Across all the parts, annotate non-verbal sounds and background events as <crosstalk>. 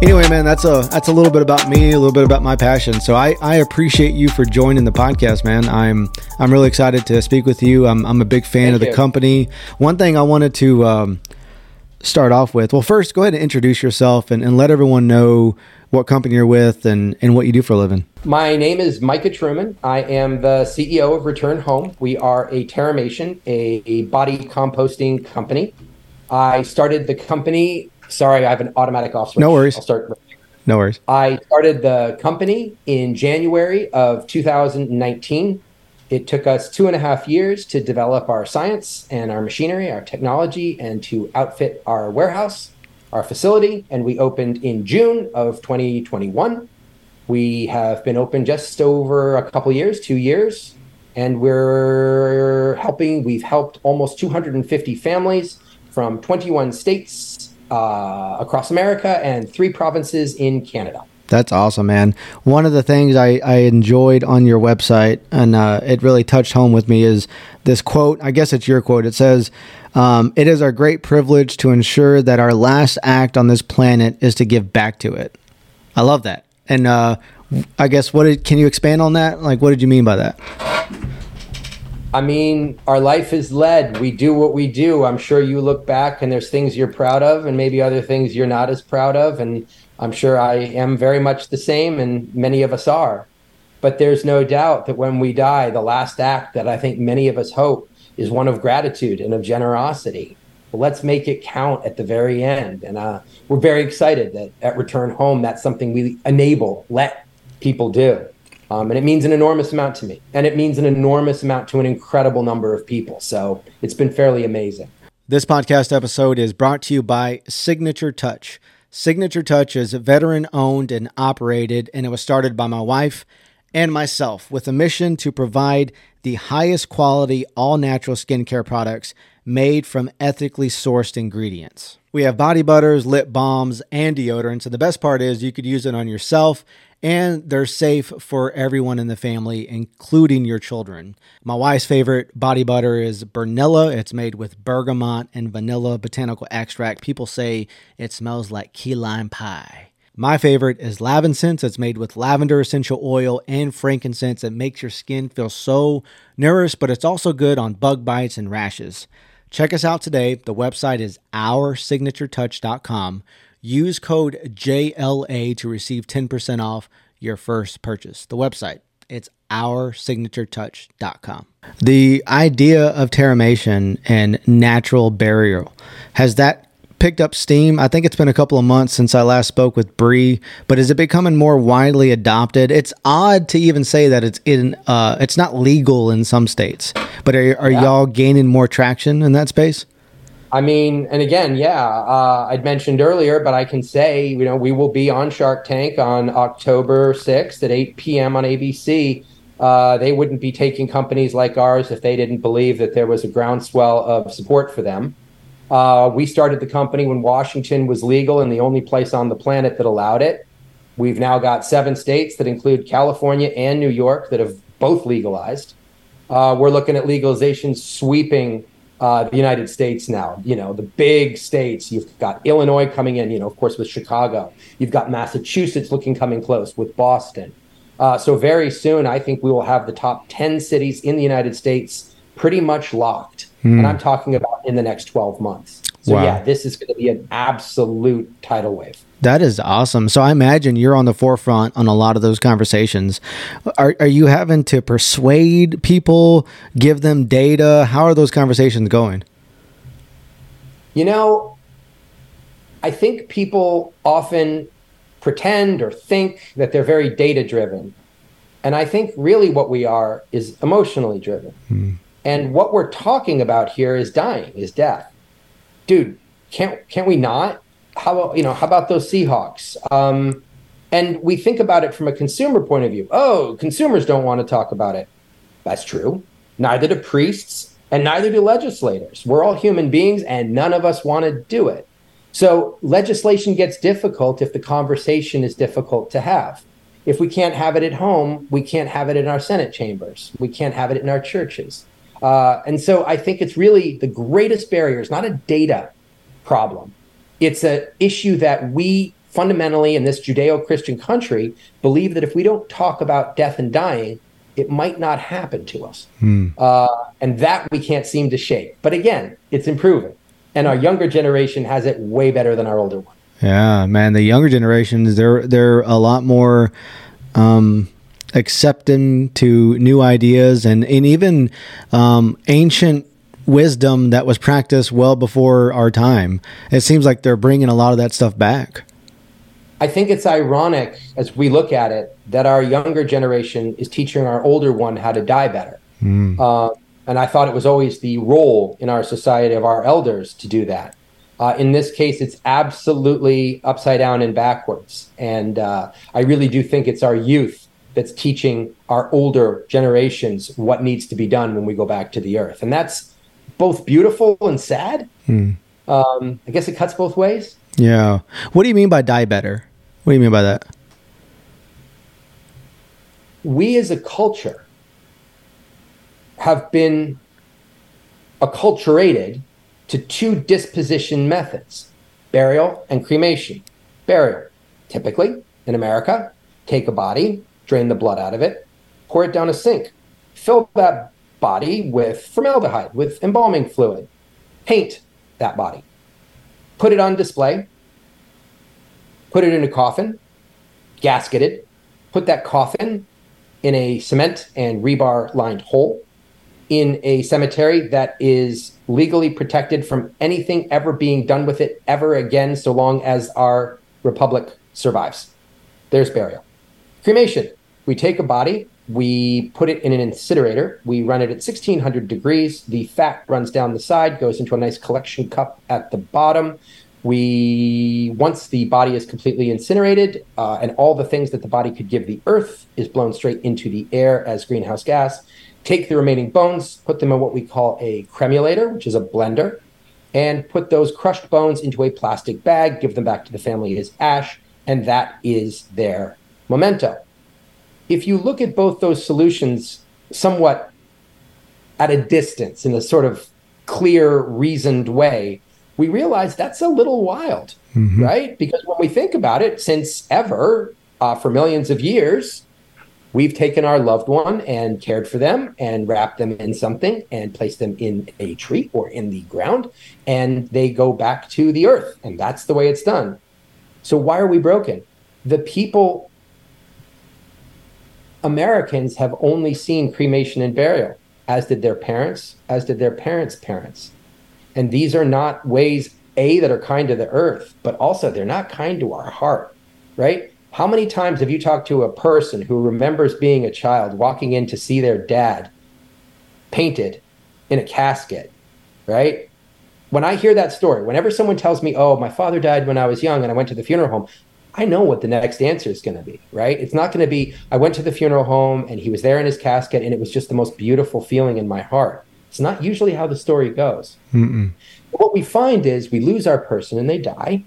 Anyway, man, that's a that's a little bit about me, a little bit about my passion. So I, I appreciate you for joining the podcast, man. I'm I'm really excited to speak with you. I'm I'm a big fan Thank of the you. company. One thing I wanted to um, start off with. Well, first, go ahead and introduce yourself and, and let everyone know what company you're with and, and what you do for a living. My name is Micah Truman. I am the CEO of Return Home. We are a Terramation, a, a body composting company. I started the company. Sorry, I have an automatic off switch. No worries. I'll start. No worries. I started the company in January of 2019. It took us two and a half years to develop our science and our machinery, our technology, and to outfit our warehouse, our facility. And we opened in June of 2021. We have been open just over a couple years, two years, and we're helping. We've helped almost 250 families from 21 states uh, across America and three provinces in Canada. That's awesome, man. One of the things I, I enjoyed on your website, and uh, it really touched home with me, is this quote. I guess it's your quote. It says, um, It is our great privilege to ensure that our last act on this planet is to give back to it. I love that. And uh, I guess, what did, can you expand on that? Like, what did you mean by that? I mean, our life is led. We do what we do. I'm sure you look back and there's things you're proud of, and maybe other things you're not as proud of. And I'm sure I am very much the same, and many of us are. But there's no doubt that when we die, the last act that I think many of us hope is one of gratitude and of generosity. But let's make it count at the very end. And uh, we're very excited that at Return Home, that's something we enable, let people do. Um, and it means an enormous amount to me. And it means an enormous amount to an incredible number of people. So it's been fairly amazing. This podcast episode is brought to you by Signature Touch. Signature Touch is veteran owned and operated, and it was started by my wife and myself with a mission to provide the highest quality, all natural skincare products made from ethically sourced ingredients. We have body butters, lip balms, and deodorants, and the best part is you could use it on yourself and they're safe for everyone in the family, including your children. My wife's favorite body butter is Bernilla. It's made with bergamot and vanilla botanical extract. People say it smells like key lime pie. My favorite is Lavensense. It's made with lavender essential oil and frankincense. It makes your skin feel so nourished, but it's also good on bug bites and rashes. Check us out today. The website is oursignaturetouch.com. Use code JLA to receive 10% off your first purchase. The website, it's oursignaturetouch.com. The idea of terramation and natural burial, has that picked up steam? I think it's been a couple of months since I last spoke with Bri, but is it becoming more widely adopted? It's odd to even say that it's in uh, it's not legal in some states, but are, are Yeah. y'all gaining more traction in that space? I mean, and again, yeah, uh, I'd mentioned earlier, but I can say, you know, we will be on Shark Tank on October 6th at 8 p.m. on ABC. Uh, they wouldn't be taking companies like ours if they didn't believe that there was a groundswell of support for them. Uh, we started the company when Washington was legal and the only place on the planet that allowed it. We've now got seven states that include California and New York that have both legalized. Uh, we're looking at legalization sweeping uh, the United States now. You know, the big states. You've got Illinois coming in. You know, of course, with Chicago. You've got Massachusetts looking coming close with Boston. Uh, so very soon, I think we will have the top ten cities in the United States pretty much locked. Hmm. And I'm talking about in the next 12 months. So Wow. yeah, this is going to be an absolute tidal wave. That is awesome. So I imagine you're on the forefront on a lot of those conversations. Are, are you having to persuade people, give them data? How are those conversations going? You know, I think people often pretend or think that they're very data driven. And I think really what we are is emotionally driven. Hmm. And what we're talking about here is dying, is death. Dude, can't can't we not? How you know, how about those Seahawks? Um, and we think about it from a consumer point of view. Oh, consumers don't want to talk about it. That's true. Neither do priests and neither do legislators. We're all human beings and none of us want to do it. So legislation gets difficult if the conversation is difficult to have. If we can't have it at home, we can't have it in our Senate chambers. We can't have it in our churches. Uh, and so I think it's really the greatest barrier is not a data problem. It's an issue that we fundamentally in this Judeo-Christian country believe that if we don't talk about death and dying, it might not happen to us. Hmm. Uh, and that we can't seem to shake. But again, it's improving. And our younger generation has it way better than our older one. Yeah, man, the younger generations they're they're a lot more um, accepting to new ideas and and even um, ancient wisdom that was practiced well before our time. It seems like they're bringing a lot of that stuff back. I think it's ironic as we look at it that our younger generation is teaching our older one how to die better. Mm. Uh, and I thought it was always the role in our society of our elders to do that. Uh, in this case, it's absolutely upside down and backwards. And uh, I really do think it's our youth that's teaching our older generations what needs to be done when we go back to the earth. And that's both beautiful and sad. Hmm. Um, I guess it cuts both ways. Yeah. What do you mean by die better? What do you mean by that? We as a culture have been acculturated to two disposition methods burial and cremation. Burial, typically in America, take a body, drain the blood out of it, pour it down a sink, fill that body with formaldehyde, with embalming fluid, paint that body, put it on display, put it in a coffin, gasketed, put that coffin in a cement and rebar lined hole in a cemetery that is legally protected from anything ever being done with it ever again, so long as our republic survives. There's burial. Cremation. We take a body, we put it in an incinerator, we run it at 1600 degrees. The fat runs down the side, goes into a nice collection cup at the bottom. We, once the body is completely incinerated uh, and all the things that the body could give the earth is blown straight into the air as greenhouse gas, take the remaining bones, put them in what we call a cremulator, which is a blender, and put those crushed bones into a plastic bag, give them back to the family as ash, and that is their memento. If you look at both those solutions somewhat at a distance in a sort of clear, reasoned way, we realize that's a little wild, mm-hmm. right? Because when we think about it, since ever, uh, for millions of years, we've taken our loved one and cared for them and wrapped them in something and placed them in a tree or in the ground and they go back to the earth and that's the way it's done so why are we broken the people americans have only seen cremation and burial as did their parents as did their parents parents and these are not ways a that are kind to the earth but also they're not kind to our heart right how many times have you talked to a person who remembers being a child walking in to see their dad painted in a casket, right? When I hear that story, whenever someone tells me, oh, my father died when I was young and I went to the funeral home, I know what the next answer is going to be, right? It's not going to be, I went to the funeral home and he was there in his casket and it was just the most beautiful feeling in my heart. It's not usually how the story goes. What we find is we lose our person and they die,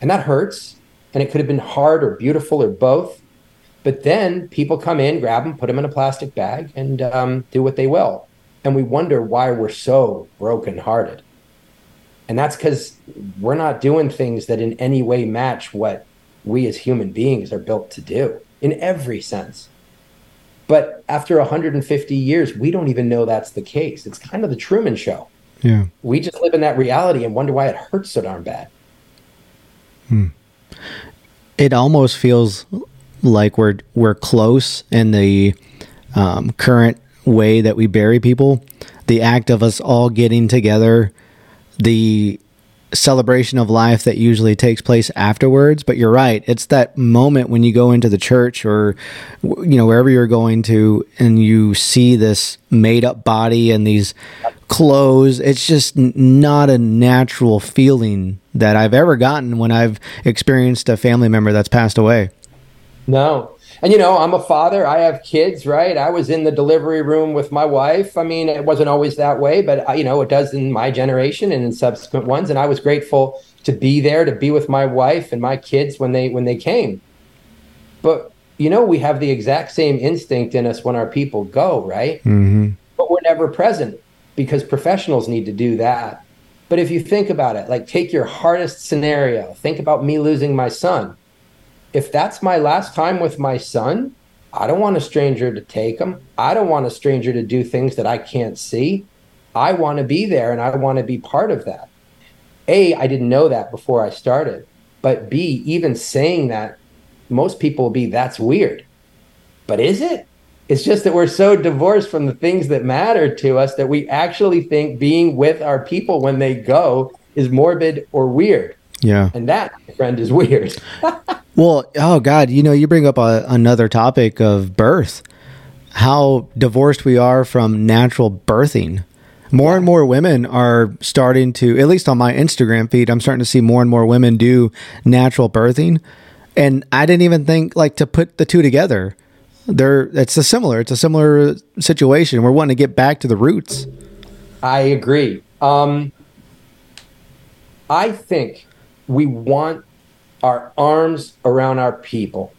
and that hurts and it could have been hard or beautiful or both. But then people come in, grab them, put them in a plastic bag, and um, do what they will. And we wonder why we're so brokenhearted. And that's because we're not doing things that in any way match what we as human beings are built to do in every sense. But after 150 years, we don't even know that's the case. It's kind of the Truman Show. Yeah. We just live in that reality and wonder why it hurts so darn bad. Hmm it almost feels like we're we're close in the um, current way that we bury people. The act of us all getting together, the celebration of life that usually takes place afterwards. But you're right; it's that moment when you go into the church or you know wherever you're going to, and you see this made up body and these clothes. It's just not a natural feeling that I've ever gotten when I've experienced a family member that's passed away. No. And you know, I'm a father. I have kids, right? I was in the delivery room with my wife. I mean, it wasn't always that way, but uh, you know, it does in my generation and in subsequent ones. And I was grateful to be there, to be with my wife and my kids when they when they came. But you know, we have the exact same instinct in us when our people go, right? Mm-hmm. But we're never present because professionals need to do that. But if you think about it, like take your hardest scenario, think about me losing my son. If that's my last time with my son, I don't want a stranger to take him. I don't want a stranger to do things that I can't see. I want to be there and I want to be part of that. A, I didn't know that before I started. But B, even saying that, most people will be, that's weird. But is it? It's just that we're so divorced from the things that matter to us that we actually think being with our people when they go is morbid or weird. Yeah. And that, friend, is weird. <laughs> well, oh God, you know, you bring up a, another topic of birth, how divorced we are from natural birthing. More yeah. and more women are starting to, at least on my Instagram feed, I'm starting to see more and more women do natural birthing. And I didn't even think like to put the two together they're it's a similar it's a similar situation. We're wanting to get back to the roots. I agree. Um, I think we want our arms around our people.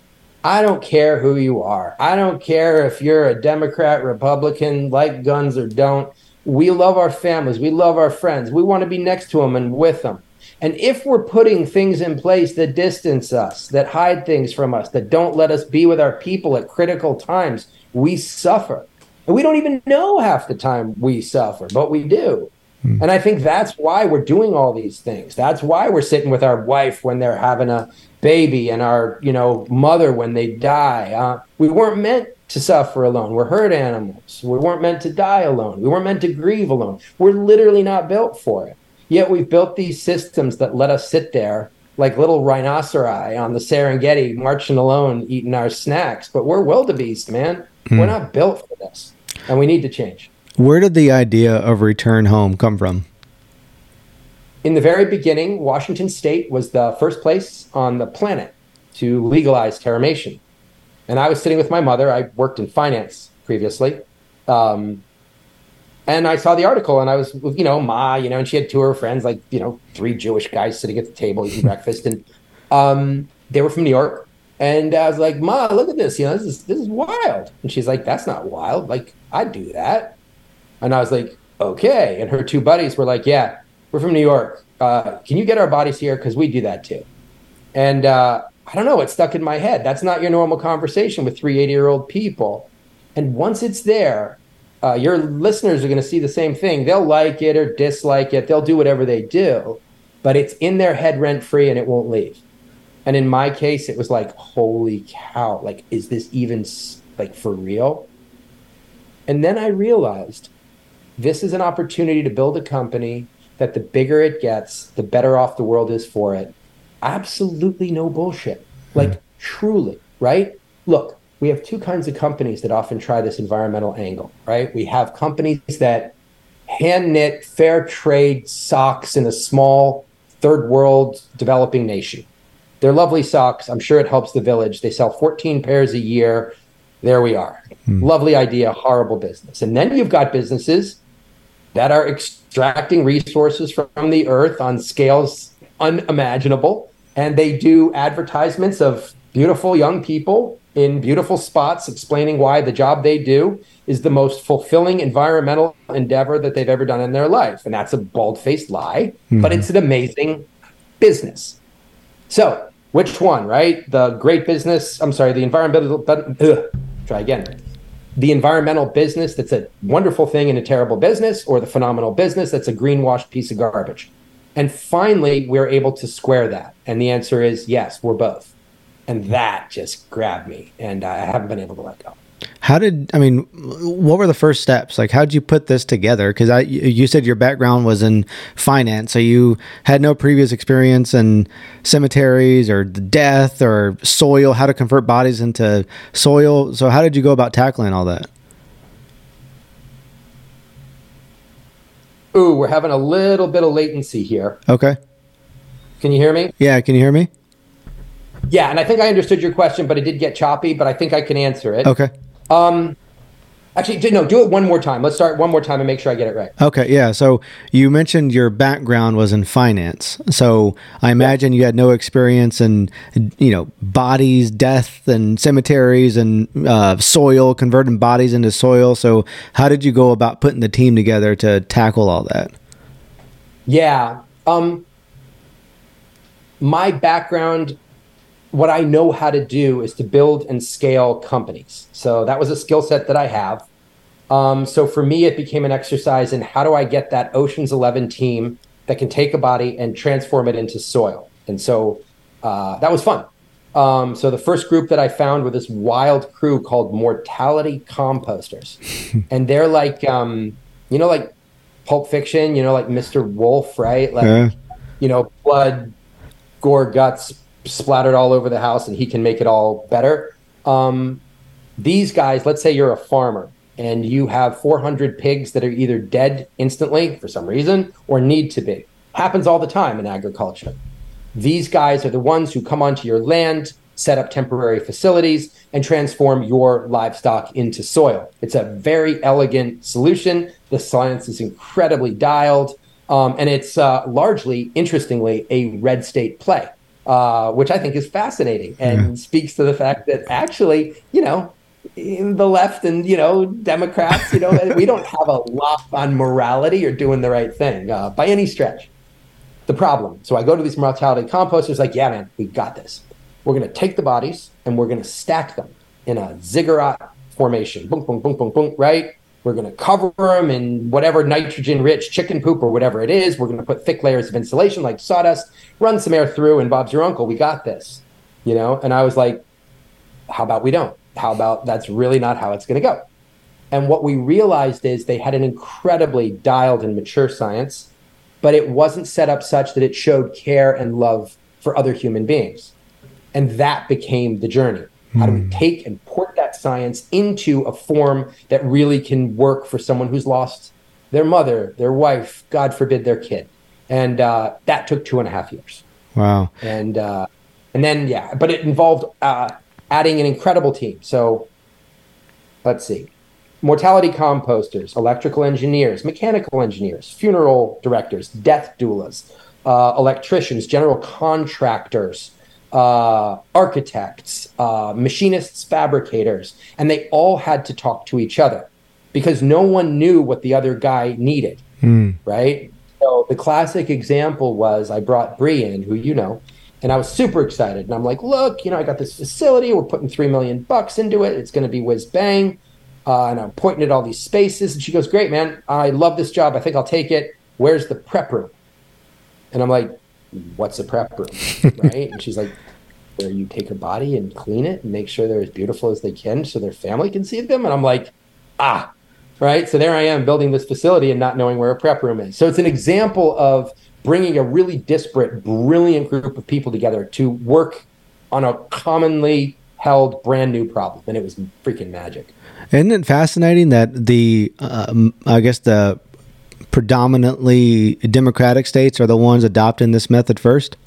I don't care who you are. I don't care if you're a Democrat, Republican, like guns or don't. We love our families. We love our friends. We want to be next to them and with them. And if we're putting things in place that distance us, that hide things from us, that don't let us be with our people at critical times, we suffer. And we don't even know half the time we suffer, but we do. Hmm. And I think that's why we're doing all these things. That's why we're sitting with our wife when they're having a baby and our, you know, mother when they die. Uh, we weren't meant to suffer alone. We're herd animals. We weren't meant to die alone. We weren't meant to grieve alone. We're literally not built for it. Yet we've built these systems that let us sit there like little rhinoceri on the Serengeti, marching alone, eating our snacks. But we're wildebeest, man. Mm. We're not built for this, and we need to change. Where did the idea of return home come from? In the very beginning, Washington State was the first place on the planet to legalize terramation. And I was sitting with my mother. I worked in finance previously. Um, and I saw the article and I was, you know, Ma, you know, and she had two of her friends, like, you know, three Jewish guys sitting at the table eating <laughs> breakfast. And um, they were from New York. And I was like, Ma, look at this. You know, this is, this is wild. And she's like, that's not wild. Like, I'd do that. And I was like, okay. And her two buddies were like, yeah, we're from New York. Uh, can you get our bodies here? Because we do that too. And uh, I don't know, it stuck in my head. That's not your normal conversation with three 80 year old people. And once it's there, uh, your listeners are going to see the same thing. They'll like it or dislike it. They'll do whatever they do, but it's in their head rent free and it won't leave. And in my case, it was like, holy cow, like, is this even like for real? And then I realized this is an opportunity to build a company that the bigger it gets, the better off the world is for it. Absolutely no bullshit. Like, mm. truly, right? Look, we have two kinds of companies that often try this environmental angle, right? We have companies that hand knit fair trade socks in a small third world developing nation. They're lovely socks. I'm sure it helps the village. They sell 14 pairs a year. There we are. Hmm. Lovely idea, horrible business. And then you've got businesses that are extracting resources from the earth on scales unimaginable. And they do advertisements of beautiful young people in beautiful spots explaining why the job they do is the most fulfilling environmental endeavor that they've ever done in their life. And that's a bald faced lie, mm-hmm. but it's an amazing business. So, which one, right? The great business, I'm sorry, the environmental, ugh, try again. The environmental business that's a wonderful thing and a terrible business, or the phenomenal business that's a greenwashed piece of garbage. And finally, we're able to square that. And the answer is yes, we're both and that just grabbed me and i haven't been able to let go how did i mean what were the first steps? Like how did you put this together? Because i you said your background was in finance so you had no previous experience in cemeteries or death or soil how to convert bodies into soil. So how did you go about tackling all that? Ooh we're having a little bit of latency here. Okay. Can you hear me? Yeah can you hear me? Yeah, and I think I understood your question, but it did get choppy. But I think I can answer it. Okay. Um, actually, no, do it one more time. Let's start one more time and make sure I get it right. Okay. Yeah. So you mentioned your background was in finance. So I imagine you had no experience in, you know, bodies, death, and cemeteries and uh, soil, converting bodies into soil. So how did you go about putting the team together to tackle all that? Yeah. Um, my background, what I know how to do is to build and scale companies. So that was a skill set that I have. Um, so for me, it became an exercise in how do I get that Ocean's 11 team that can take a body and transform it into soil. And so uh, that was fun. Um, so the first group that I found were this wild crew called Mortality Composters, <laughs> and they're like, um, you know, like Pulp Fiction, you know, like Mr. Wolf, right? Like, yeah. you know, blood, gore, guts splattered all over the house, and he can make it all better. Um, these guys, let's say you're a farmer and you have 400 pigs that are either dead instantly for some reason or need to be. Happens all the time in agriculture. These guys are the ones who come onto your land, set up temporary facilities, and transform your livestock into soil. It's a very elegant solution. The science is incredibly dialed, um, and it's uh, largely, interestingly, a red state play, uh, which I think is fascinating and yeah. speaks to the fact that actually, you know, in the left and you know Democrats, you know, we don't have a lock on morality or doing the right thing uh, by any stretch the problem. So I go to these mortality composters, like, yeah, man, we got this. We're going to take the bodies and we're going to stack them in a ziggurat formation. Boom, boom, boom, boom, boom, right? We're going to cover them in whatever nitrogen rich chicken poop or whatever it is. We're going to put thick layers of insulation like sawdust, run some air through, and Bob's your uncle. We got this, you know? And I was like, how about we don't? How about that's really not how it's going to go? And what we realized is they had an incredibly dialed and mature science but it wasn't set up such that it showed care and love for other human beings. And that became the journey. How do we hmm. take and port that science into a form that really can work for someone who's lost their mother, their wife, God forbid, their kid? And uh, that took two and a half years. Wow. And uh, and then yeah, but it involved uh, adding an incredible team. So let's see mortality composters, electrical engineers, mechanical engineers, funeral directors, death doulas, uh, electricians, general contractors, uh, architects, uh, machinists, fabricators, and they all had to talk to each other because no one knew what the other guy needed, mm. right? So the classic example was I brought Bri in, who you know, and I was super excited. And I'm like, look, you know, I got this facility. We're putting three million bucks into it. It's going to be whiz bang. Uh, and I'm pointing at all these spaces. And she goes, Great, man. I love this job. I think I'll take it. Where's the prep room? And I'm like, What's a prep room? <laughs> right. And she's like, Where you take a body and clean it and make sure they're as beautiful as they can so their family can see them. And I'm like, Ah, right. So there I am building this facility and not knowing where a prep room is. So it's an example of bringing a really disparate, brilliant group of people together to work on a commonly held brand new problem. And it was freaking magic. Isn't it fascinating that the, uh, I guess the predominantly Democratic states are the ones adopting this method first?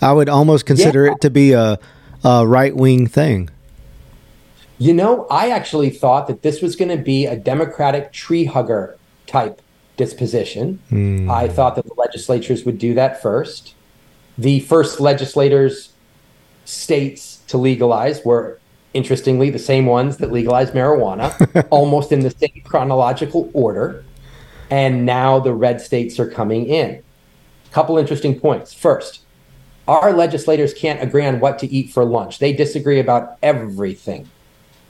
I would almost consider yeah. it to be a, a right wing thing. You know, I actually thought that this was going to be a Democratic tree hugger type disposition. Mm. I thought that the legislatures would do that first. The first legislators, states to legalize were interestingly, the same ones that legalized marijuana, <laughs> almost in the same chronological order. And now the red states are coming in. A couple interesting points. First, our legislators can't agree on what to eat for lunch. They disagree about everything.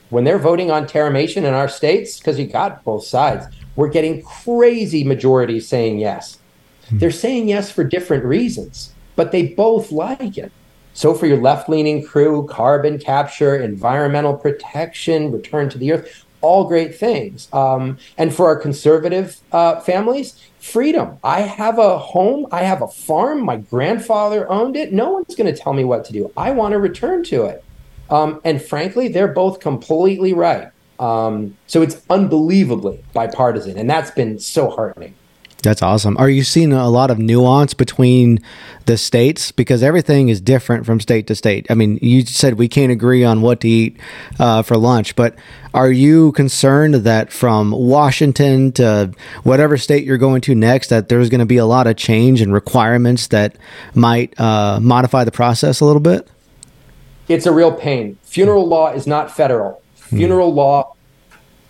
When they're voting on terramation in our states, because you got both sides, we're getting crazy majorities saying yes. Hmm. They're saying yes for different reasons, but they both like it. So, for your left leaning crew, carbon capture, environmental protection, return to the earth, all great things. Um, and for our conservative uh, families, freedom. I have a home, I have a farm, my grandfather owned it. No one's going to tell me what to do. I want to return to it. Um, and frankly, they're both completely right. Um, so it's unbelievably bipartisan, and that's been so heartening. That's awesome. Are you seeing a lot of nuance between the states? Because everything is different from state to state. I mean, you said we can't agree on what to eat uh, for lunch, but are you concerned that from Washington to whatever state you're going to next, that there's going to be a lot of change and requirements that might uh, modify the process a little bit? It's a real pain. Funeral law is not federal. Hmm. Funeral hmm. law,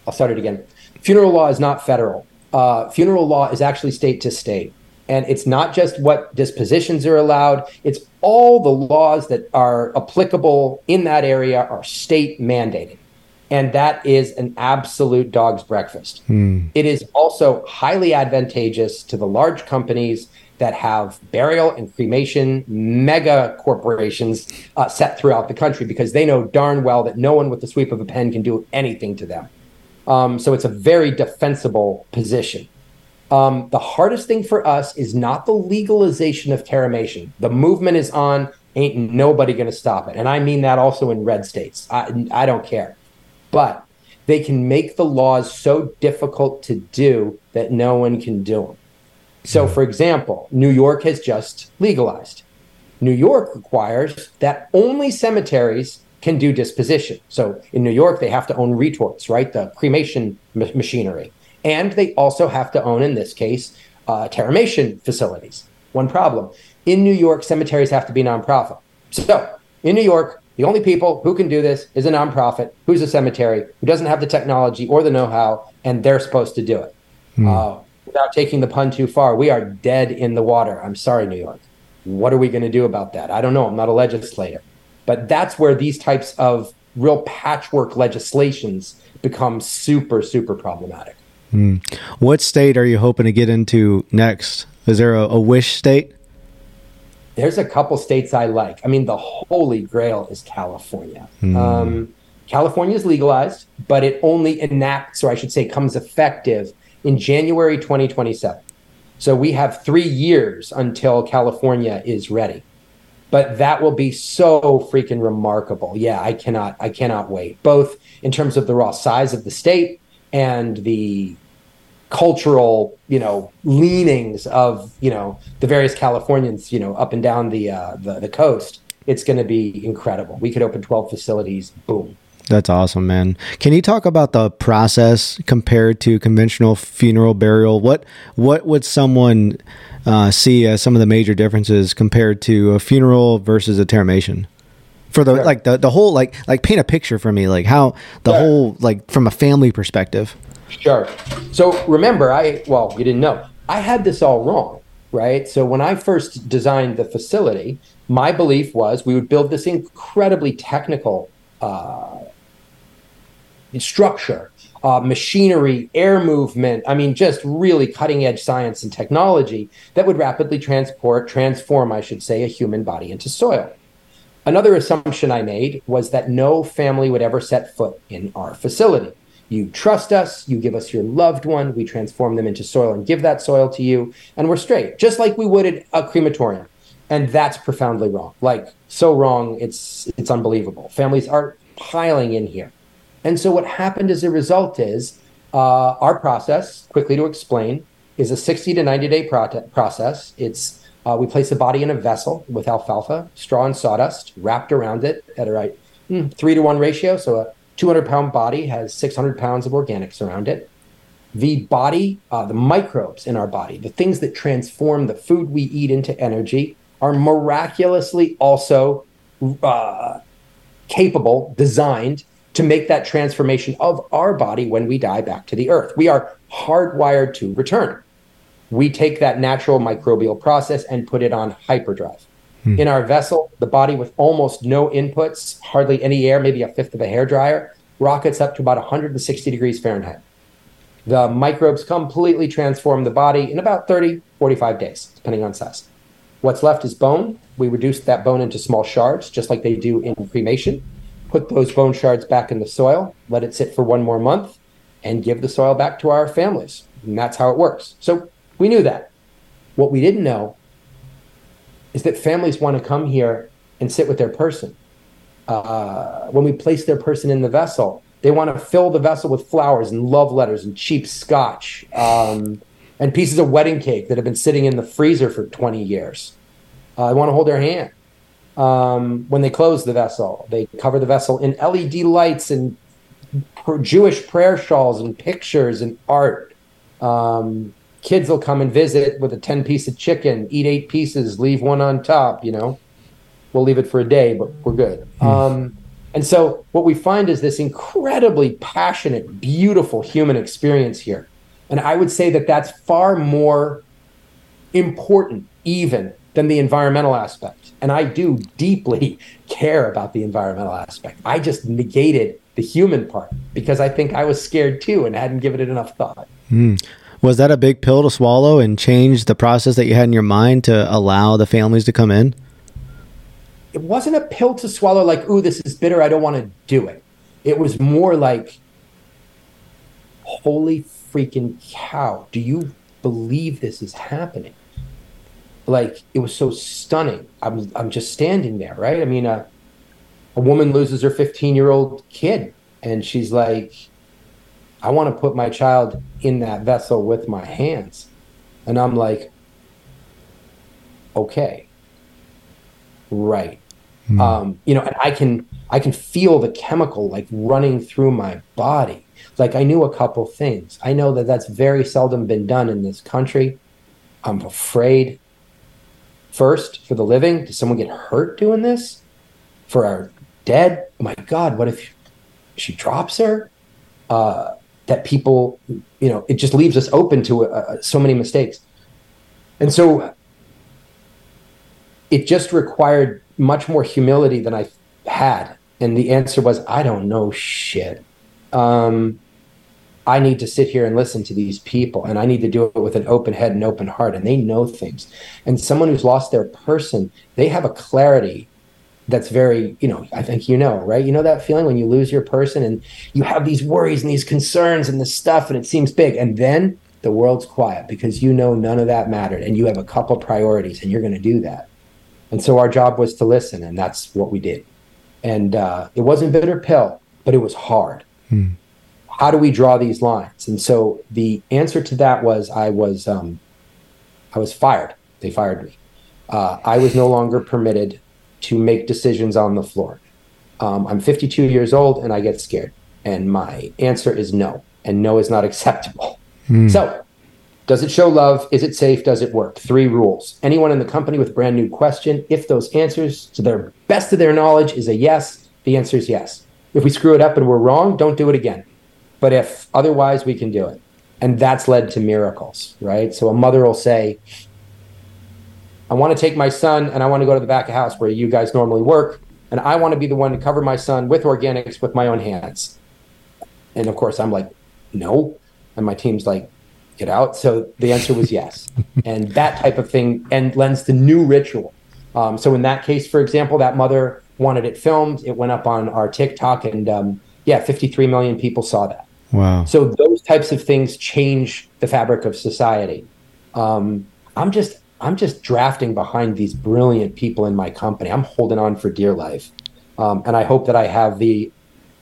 I'll start it again. Funeral law is not federal uh, funeral law is actually state to state. And it's not just what dispositions are allowed, it's all the laws that are applicable in that area are state mandated. And that is an absolute dog's breakfast. Hmm. It is also highly advantageous to the large companies that have burial and cremation mega corporations uh, set throughout the country because they know darn well that no one with the sweep of a pen can do anything to them. Um, so it's a very defensible position. Um, the hardest thing for us is not the legalization of terramation. The movement is on, ain't nobody going to stop it. And I mean that also in red states. I, I don't care. But they can make the laws so difficult to do that no one can do them. So, for example, New York has just legalized. New York requires that only cemeteries can do disposition. So, in New York, they have to own retorts, right? The cremation m- machinery. And they also have to own, in this case, uh, terramation facilities. One problem in New York, cemeteries have to be nonprofit. So, in New York, the only people who can do this is a nonprofit who's a cemetery who doesn't have the technology or the know how, and they're supposed to do it. Uh, without taking the pun too far, we are dead in the water. I'm sorry, New York. What are we going to do about that? I don't know. I'm not a legislator. But that's where these types of real patchwork legislations become super, super problematic. What state are you hoping to get into next? Is there a, a wish state? There's a couple states I like. I mean, the holy grail is California. Um, California is legalized, but it only enacts, or I should say, comes effective in January 2027. So we have three years until California is ready. But that will be so freaking remarkable. Yeah, I cannot, I cannot wait. Both in terms of the raw size of the state and the cultural, you know, leanings of you know the various Californians, you know, up and down the uh, the, the coast. It's going to be incredible. We could open 12 facilities. Boom. That's awesome, man. Can you talk about the process compared to conventional funeral burial? What what would someone uh, see as some of the major differences compared to a funeral versus a terramation? For the Sure. like the, the whole like like paint a picture for me, like how the Sure. whole like from a family perspective. Sure. So remember, I well, you didn't know. I had this all wrong, right? So when I first designed the facility, my belief was we would build this incredibly technical uh, structure, uh, machinery, air movement. I mean, just really cutting edge science and technology that would rapidly transport, transform, I should say, a human body into soil. Another assumption I made was that no family would ever set foot in our facility. You trust us, you give us your loved one, we transform them into soil and give that soil to you, and we're straight, just like we would at a crematorium. And that's profoundly wrong. Like so wrong, it's it's unbelievable. Families are piling in here. And so what happened as a result is uh, our process, quickly to explain, is a 60 to 90 day process. It's uh, we place a body in a vessel with alfalfa, straw, and sawdust wrapped around it at a right mm, three to one ratio. So a 200 pound body has 600 pounds of organics around it. The body, uh, the microbes in our body, the things that transform the food we eat into energy, are miraculously also uh, capable, designed to make that transformation of our body when we die back to the earth. We are hardwired to return. We take that natural microbial process and put it on hyperdrive. Hmm. In our vessel, the body with almost no inputs, hardly any air, maybe a fifth of a hair dryer, rockets up to about 160 degrees Fahrenheit. The microbes completely transform the body in about 30, 45 days, depending on size. What's left is bone. We reduce that bone into small shards, just like they do in cremation. Put those bone shards back in the soil, let it sit for one more month, and give the soil back to our families. And that's how it works. So we knew that. What we didn't know is that families want to come here and sit with their person. Uh, when we place their person in the vessel, they want to fill the vessel with flowers and love letters and cheap scotch um, and pieces of wedding cake that have been sitting in the freezer for 20 years. Uh, they want to hold their hand. Um, when they close the vessel, they cover the vessel in LED lights and Jewish prayer shawls and pictures and art. Um, kids will come and visit with a 10 piece of chicken, eat eight pieces, leave one on top, you know. We'll leave it for a day, but we're good. Um, and so what we find is this incredibly passionate, beautiful human experience here. And I would say that that's far more important even than the environmental aspect. And I do deeply <laughs> care about the environmental aspect. I just negated the human part because I think I was scared too and hadn't given it enough thought. Mm. Was that a big pill to swallow and change the process that you had in your mind to allow the families to come in? It wasn't a pill to swallow like, ooh, this is bitter. I don't want to do it. It was more like, holy freaking cow. Do you believe this is happening? Like, it was so stunning. I'm, I'm just standing there, right? I mean, uh, a woman loses her 15 year old kid and she's like i want to put my child in that vessel with my hands and i'm like okay right mm. um, you know and i can i can feel the chemical like running through my body like i knew a couple things i know that that's very seldom been done in this country i'm afraid first for the living does someone get hurt doing this for our dead. Oh my God, what if she drops her? Uh, that people, you know, it just leaves us open to uh, uh, so many mistakes. And so it just required much more humility than I had. And the answer was, I don't know shit. Um, I need to sit here and listen to these people, and I need to do it with an open head and open heart. And they know things. And someone who's lost their person, they have a clarity that's very, you know, I think you know, right? You know that feeling when you lose your person and you have these worries and these concerns and this stuff and it seems big. And then the world's quiet because you know none of that mattered and you have a couple priorities and you're going to do that. And so our job was to listen and that's what we did. And uh, it wasn't bitter pill, but it was hard. Hmm. How do we draw these lines? And so the answer to that was I was um, I was fired. They fired me. Uh, I was no longer permitted to make decisions on the floor. Um, I'm 52 years old and I get scared. And my answer is no. And no is not <laughs> acceptable. Mm. So, does it show love? Is it safe? Does it work? Three rules. Anyone in the company with brand new question, if those answers to their best of their knowledge is a yes, the answer is yes. If we screw it up and we're wrong, don't do it again. But if otherwise, we can do it. And that's led to miracles, right? So a mother will say, I want to take my son and I want to go to the back of house where you guys normally work. And I want to be the one to cover my son with organics with my own hands. And of course, I'm like, no. And my team's like, get out. So the answer was yes. <laughs> and that type of thing and lends to new ritual. Um, so in that case, for example, that mother wanted it filmed. It went up on our TikTok, and um, yeah, 53 million people saw that. Wow. So those types of things change the fabric of society. Um, I'm just I'm just drafting behind these brilliant people in my company. I'm holding on for dear life. Um, and I hope that I have the,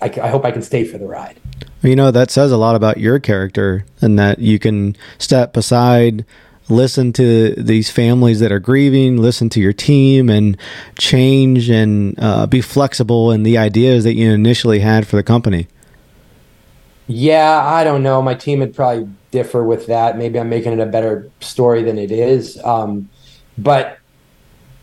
I, I hope I can stay for the ride. You know, that says a lot about your character and that you can step aside, listen to these families that are grieving, listen to your team, and change and uh, be flexible in the ideas that you initially had for the company. Yeah, I don't know. My team would probably differ with that. Maybe I'm making it a better story than it is. Um, but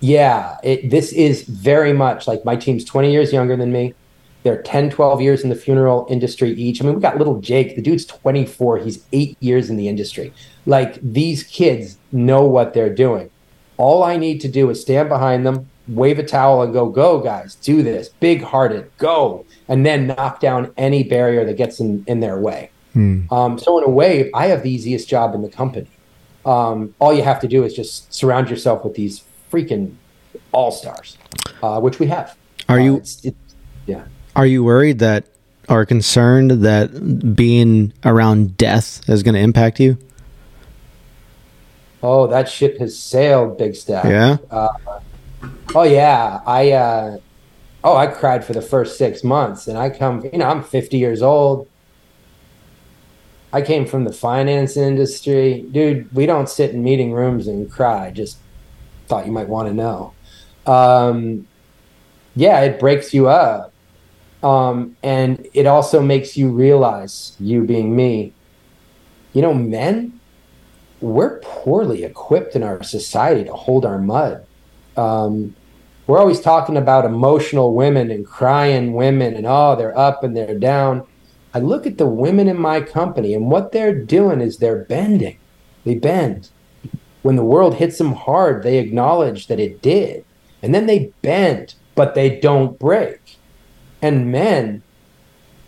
yeah, it, this is very much like my team's 20 years younger than me. They're 10, 12 years in the funeral industry each. I mean, we got little Jake. The dude's 24. He's eight years in the industry. Like these kids know what they're doing. All I need to do is stand behind them, wave a towel, and go, go, guys, do this. Big hearted, go and then knock down any barrier that gets in, in their way. Hmm. Um, so in a way, I have the easiest job in the company. Um, all you have to do is just surround yourself with these freaking all stars, uh, which we have. Are you? Uh, it's, it's, yeah. Are you worried that, are concerned that being around death is going to impact you? Oh, that ship has sailed, Big Stack. Yeah. Uh, oh yeah, I uh, oh, I cried for the first six months, and I come, you know, I'm 50 years old. I came from the finance industry, dude. We don't sit in meeting rooms and cry. Just thought you might want to know. Um, yeah, it breaks you up, um, and it also makes you realize, you being me, you know, men, we're poorly equipped in our society to hold our mud. Um, we're always talking about emotional women and crying women and oh they're up and they're down i look at the women in my company and what they're doing is they're bending they bend when the world hits them hard, they acknowledge that it did. And then they bend, but they don't break. And men,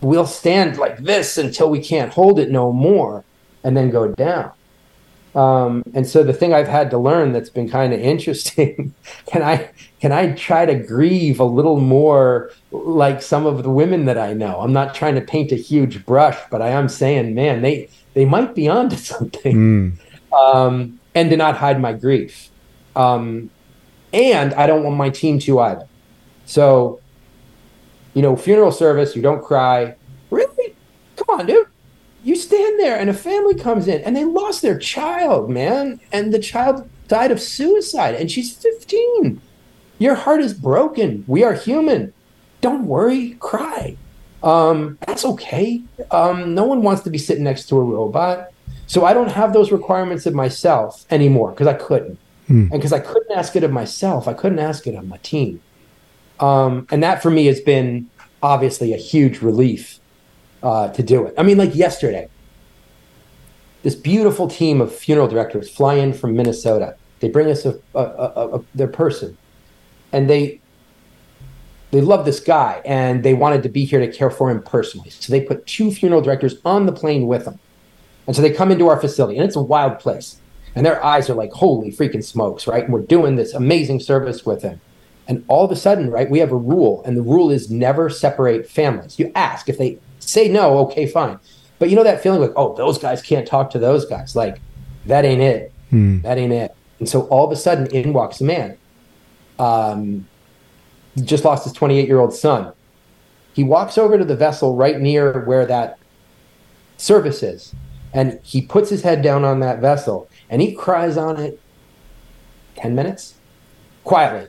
we'll stand like this until we can't hold it no more and then go down. Um, and so the thing I've had to learn that's been kind of interesting, <laughs> can I can I try to grieve a little more like some of the women that I know? I'm not trying to paint a huge brush, but I am saying, man, they they might be onto <laughs> something. Mm. Um, and to not hide my grief. Um, and I don't want my team to either. So, you know, funeral service, you don't cry. Really? Come on, dude you stand there and a family comes in and they lost their child, man, and the child died of suicide and she's 15. Your heart is broken. We are human. Don't worry, cry. Um, that's okay. Um, no one wants to be sitting next to a robot. So I don't have those requirements of myself anymore because I couldn't. Hmm. And because I couldn't ask it of myself, I couldn't ask it of my team. Um, and that for me has been obviously a huge relief uh, to do it. I mean, like yesterday, this beautiful team of funeral directors fly in from Minnesota. They bring us a, a, a, a their person, and they they love this guy and they wanted to be here to care for him personally. So they put two funeral directors on the plane with them. And so they come into our facility and it's a wild place. And their eyes are like, holy freaking smokes, right? And we're doing this amazing service with him. And all of a sudden, right, we have a rule, and the rule is never separate families. You ask if they say no, okay, fine. But you know that feeling like, oh, those guys can't talk to those guys. Like, that ain't it. Hmm. That ain't it. And so all of a sudden, in walks a man. Um, just lost his 28 year old son. He walks over to the vessel right near where that service is, and he puts his head down on that vessel and he cries on it 10 minutes quietly.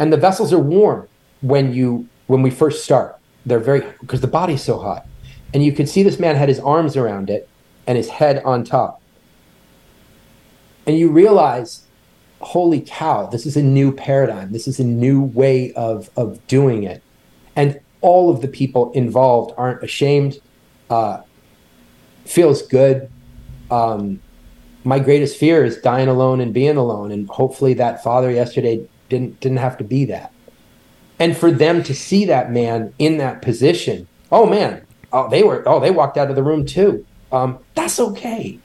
And the vessels are warm when you when we first start. They're very because the body's so hot. And you could see this man had his arms around it and his head on top. And you realize holy cow this is a new paradigm. This is a new way of of doing it. And all of the people involved aren't ashamed. Uh, feels good. Um, my greatest fear is dying alone and being alone. And hopefully that father yesterday didn't didn't have to be that. And for them to see that man in that position oh man oh they were oh they walked out of the room too. Um, that's okay.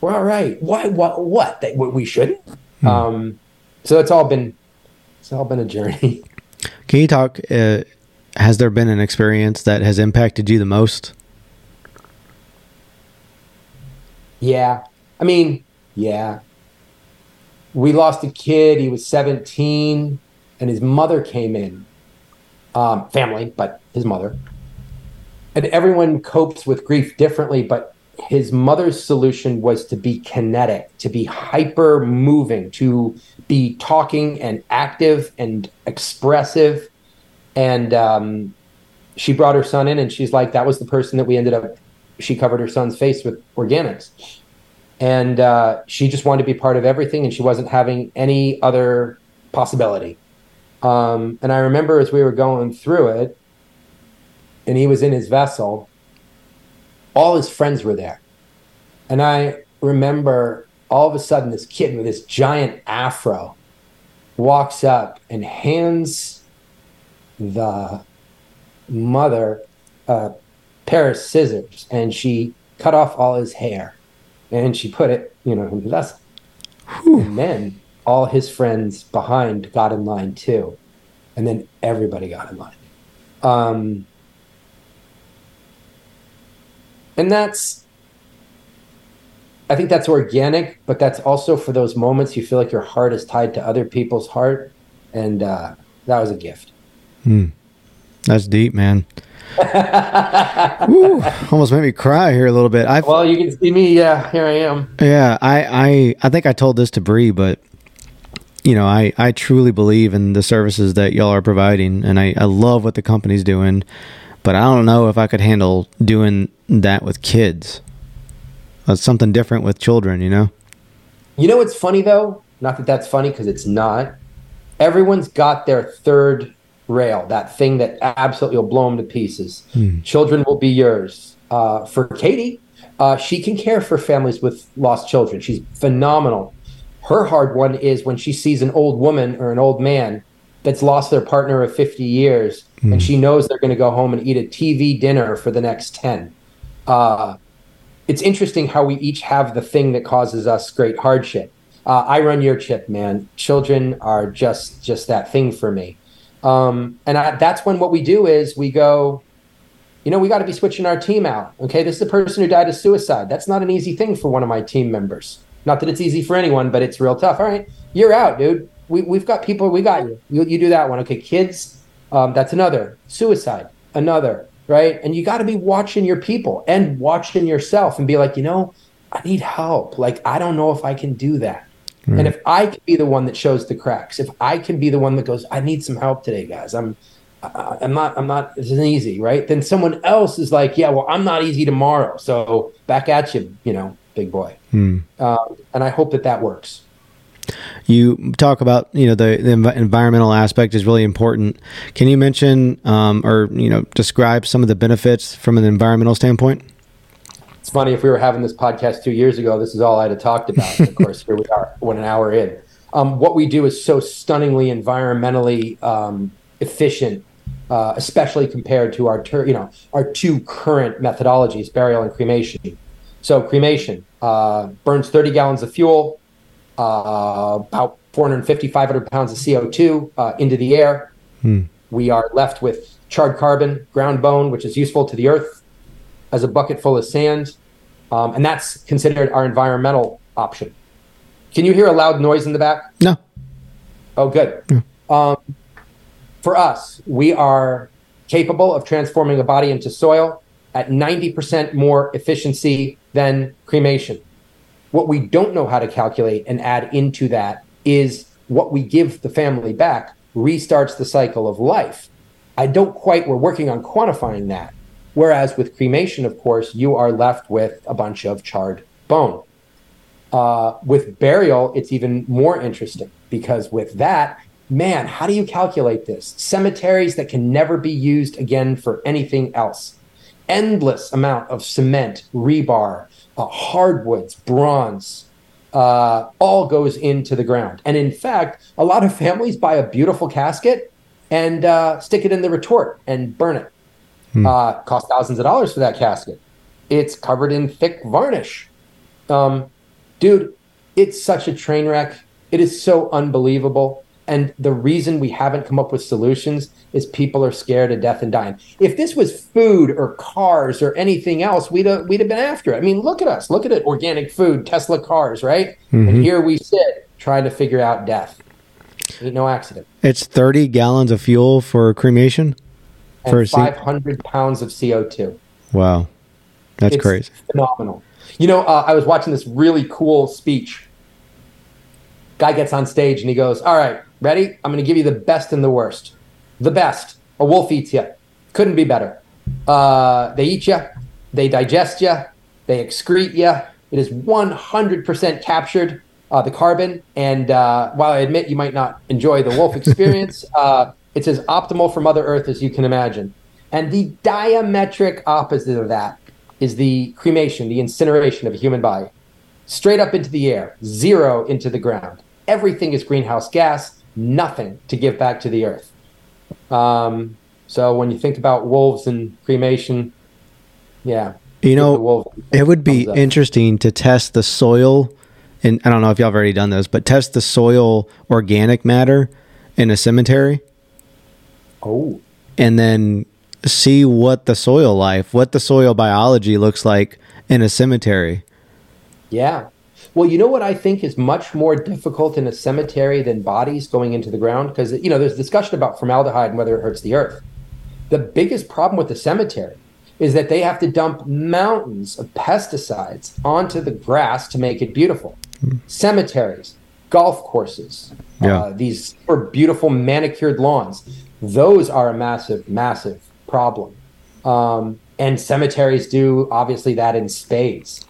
We're all right. Why what what? They, we shouldn't? Hmm. um, so it's all been it's all been a journey. <laughs> Can you talk uh, has there been an experience that has impacted you the most? Yeah. I mean yeah we lost a kid he was 17 and his mother came in um, family, but his mother. And everyone copes with grief differently, but his mother's solution was to be kinetic, to be hyper moving, to be talking and active and expressive. And um, she brought her son in, and she's like, that was the person that we ended up. She covered her son's face with organics. And uh, she just wanted to be part of everything, and she wasn't having any other possibility. Um, and I remember as we were going through it, and he was in his vessel, all his friends were there. And I remember all of a sudden this kid with this giant afro walks up and hands the mother a pair of scissors and she cut off all his hair and she put it, you know, in vessel. And then all his friends behind got in line too. And then everybody got in line. Um, and that's, I think that's organic, but that's also for those moments you feel like your heart is tied to other people's heart. And uh, that was a gift. Hmm. That's deep, man. <laughs> Ooh, almost made me cry here a little bit. I well, you can see me. Yeah, here I am. Yeah, I, I, I think I told this to Bri, but you know, I, I truly believe in the services that y'all are providing, and I, I love what the company's doing, but I don't know if I could handle doing that with kids. That's something different with children, you know? You know what's funny, though? Not that that's funny because it's not. Everyone's got their third rail, that thing that absolutely will blow them to pieces. Hmm. Children will be yours. Uh, for Katie, uh, she can care for families with lost children. She's phenomenal Her hard one is when she sees an old woman or an old man that's lost their partner of 50 years mm. and she knows they're going to go home and eat a TV dinner for the next 10. Uh, it's interesting how we each have the thing that causes us great hardship. Uh, I run your chip, man. Children are just just that thing for me. Um, and I, that's when what we do is we go, you know, we got to be switching our team out. Okay, this is the person who died of suicide. That's not an easy thing for one of my team members. Not that it's easy for anyone, but it's real tough. All right, you're out, dude. We, we've got people. We got you. You, you do that one. Okay, kids. Um, that's another suicide. Another right. And you got to be watching your people and watching yourself and be like, you know, I need help. Like I don't know if I can do that. And if I can be the one that shows the cracks, if I can be the one that goes, I need some help today, guys. I'm I'm not, I'm not, this isn't easy, right? Then someone else is like, yeah, well, I'm not easy tomorrow. So back at you, you know, big boy. Um, and I hope that that works. You talk about, you know, the, the environmental aspect is really important. Can you mention um, or, you know, describe some of the benefits from an environmental standpoint? It's funny, if we were having this podcast two years ago, this is all I'd have talked about. of <laughs> course, here we are, one an hour in. Um, what we do is so stunningly environmentally um, efficient uh, especially compared to our ter- you know our two current methodologies, burial and cremation. So cremation uh, burns 30 gallons of fuel, uh, about 450, 500 pounds of CO2 uh, into the air. Hmm. We are left with charred carbon, ground bone, which is useful to the earth, as a bucket full of sand, um, and that's considered our environmental option. Can you hear a loud noise in the back? No. Oh, good. Um, for us, we are capable of transforming a body into soil at 90% more efficiency than cremation. What we don't know how to calculate and add into that is what we give the family back restarts the cycle of life. I don't quite, we're working on quantifying that. Whereas with cremation, of course, you are left with a bunch of charred bone. Uh, with burial, it's even more interesting because with that, man, how do you calculate this? Cemeteries that can never be used again for anything else. Endless amount of cement, rebar, uh, hardwoods, bronze, uh, all goes into the ground. And in fact, a lot of <laughs> families buy a beautiful casket and uh, stick it in the retort and burn it. Hmm. Uh, cost thousands of dollars for that casket. It's covered in thick varnish. Um, dude, it's such a train wreck. It is so unbelievable. And the reason we haven't come up with solutions is people are scared of death and dying. If this was food or cars or anything else, we'd have, we'd have been after it. I mean, look at us. Look at it. Organic food, Tesla cars, right? Mm-hmm. And here we sit trying to figure out death. Ain't no accident. It's 30 gallons of fuel for cremation? And for 500 pounds of CO2. Wow. That's it's crazy. Phenomenal. You know, uh, I was watching this really cool speech. Guy gets on stage and he goes, All right, Ready? I'm going to give you the best and the worst. The best. A wolf eats you. Couldn't be better. Uh, they eat you. They digest you. They excrete you. It is 100% captured, uh, the carbon. And uh, while I admit you might not enjoy the wolf <laughs> experience, uh, it's as optimal for Mother Earth as you can imagine. And the diametric opposite of that is the cremation, the incineration of a human body. Straight up into the air, zero into the ground. Everything is greenhouse gas nothing to give back to the earth. Um, so when you think about wolves and cremation, yeah. You know, it would be interesting to test the soil. And I don't know if y'all have already done this, but test the soil organic matter in a cemetery. Oh. And then see what the soil life, what the soil biology looks like in a cemetery. Yeah. Well, you know what I think is much more difficult in a cemetery than bodies going into the ground? Because, you know, there's discussion about formaldehyde and whether it hurts the earth. The biggest problem with the cemetery is that they have to dump mountains of pesticides onto the grass to make it beautiful. Mm. Cemeteries, golf courses, yeah. uh, these are beautiful manicured lawns, those are a massive, massive problem. Um, and cemeteries do obviously that in spades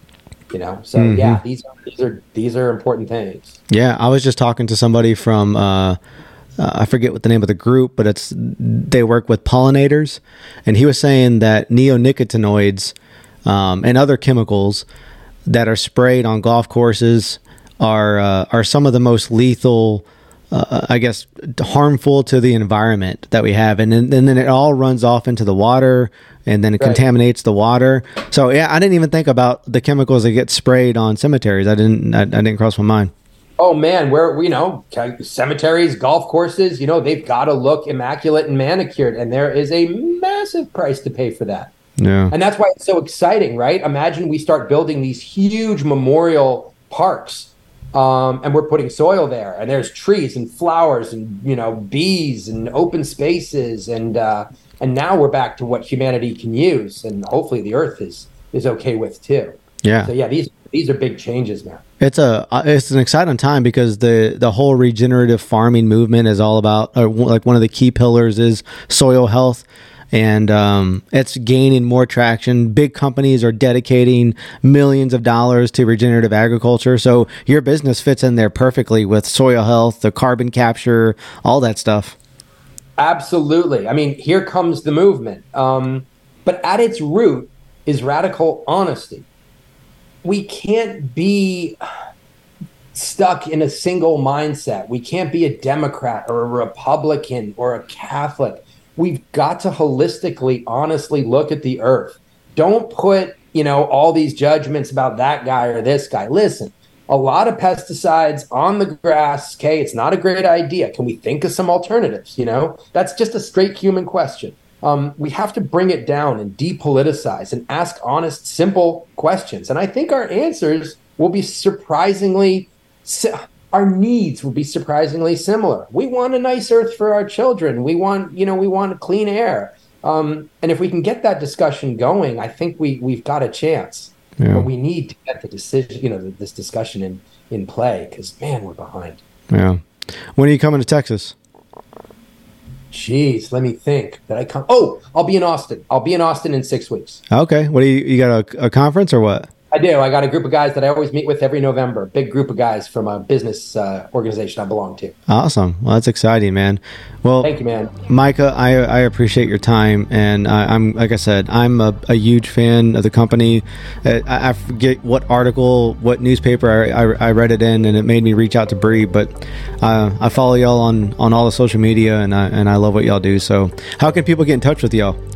you know so mm-hmm. yeah these are these are these are important things yeah i was just talking to somebody from uh, uh, i forget what the name of the group but it's they work with pollinators and he was saying that neonicotinoids um, and other chemicals that are sprayed on golf courses are uh, are some of the most lethal. Uh, I guess harmful to the environment that we have, and then, and then it all runs off into the water, and then it right. contaminates the water. So yeah, I didn't even think about the chemicals that get sprayed on cemeteries. I didn't. I, I didn't cross my mind. Oh man, where you know cemeteries, golf courses, you know they've got to look immaculate and manicured, and there is a massive price to pay for that. Yeah, and that's why it's so exciting, right? Imagine we start building these huge memorial parks um, and we're putting soil there and there's trees and flowers and you know bees and open spaces and uh, and now we're back to what humanity can use and hopefully the earth is is okay with too. Yeah. So yeah these these are big changes now it's a uh, it's an exciting time because the the whole regenerative farming movement is all about uh, like one of the key pillars is soil health and um, it's gaining more traction. Big companies are dedicating millions of dollars to regenerative agriculture. So your business fits in there perfectly with soil health, the carbon capture, all that stuff. Absolutely. I mean, here comes the movement. Um, but at its root is radical honesty. We can't be stuck in a single mindset. We can't be a Democrat or a Republican or a Catholic we've got to holistically, honestly look at the earth. Don't put, you know, all these judgments about that guy or this guy. Listen, a lot of pesticides on the grass. Okay, it's not a great idea. Can we think of some alternatives? You know, that's just a straight human question. Um, we have to bring it down and depoliticize and ask honest, simple questions. And I think our answers will be surprisingly our needs will be surprisingly similar. We want a nice earth for our children. We want, you know, we want clean air. Um, and if we can get that discussion going, I think we we've got a chance. Yeah. But we need to get the decision, you know, this discussion in in play because man, we're behind. Yeah. When are you coming to Texas? Jeez, let me think. That I come. Oh, I'll be in Austin. I'll be in Austin in six weeks. Okay. What do you? You got a, a conference or what? I do. I got a group of guys that I always meet with every November. Big group of guys from a business uh, organization I belong to. Awesome. Well, that's exciting, man. Well, thank you, man. Micah, I, I appreciate your time, and I, am like I said, I'm a, a, huge fan of the company. I, I, forget what article, what newspaper I, I, I, read it in, and it made me reach out to Bri. But uh, I follow y'all on on all the social media, and I and I love what y'all do. So, how can people get in touch with y'all?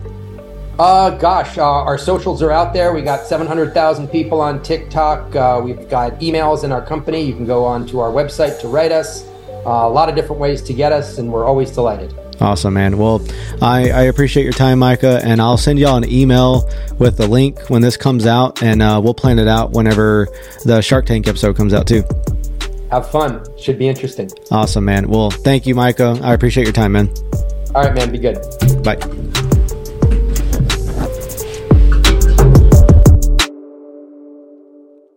Uh, gosh, uh, our socials are out there. We got 700,000 people on TikTok. Uh, we've got emails in our company. You can go on to our website to write us. Uh, a lot of different ways to get us, and we're always delighted. Awesome, man. Well, I, I appreciate your time, Micah, and I'll send y'all an email with the link when this comes out, and uh, we'll plan it out whenever the Shark Tank episode comes out, too. Have fun. Should be interesting. Awesome, man. Well, thank you, Micah. I appreciate your time, man. All right, man. Be good. Bye.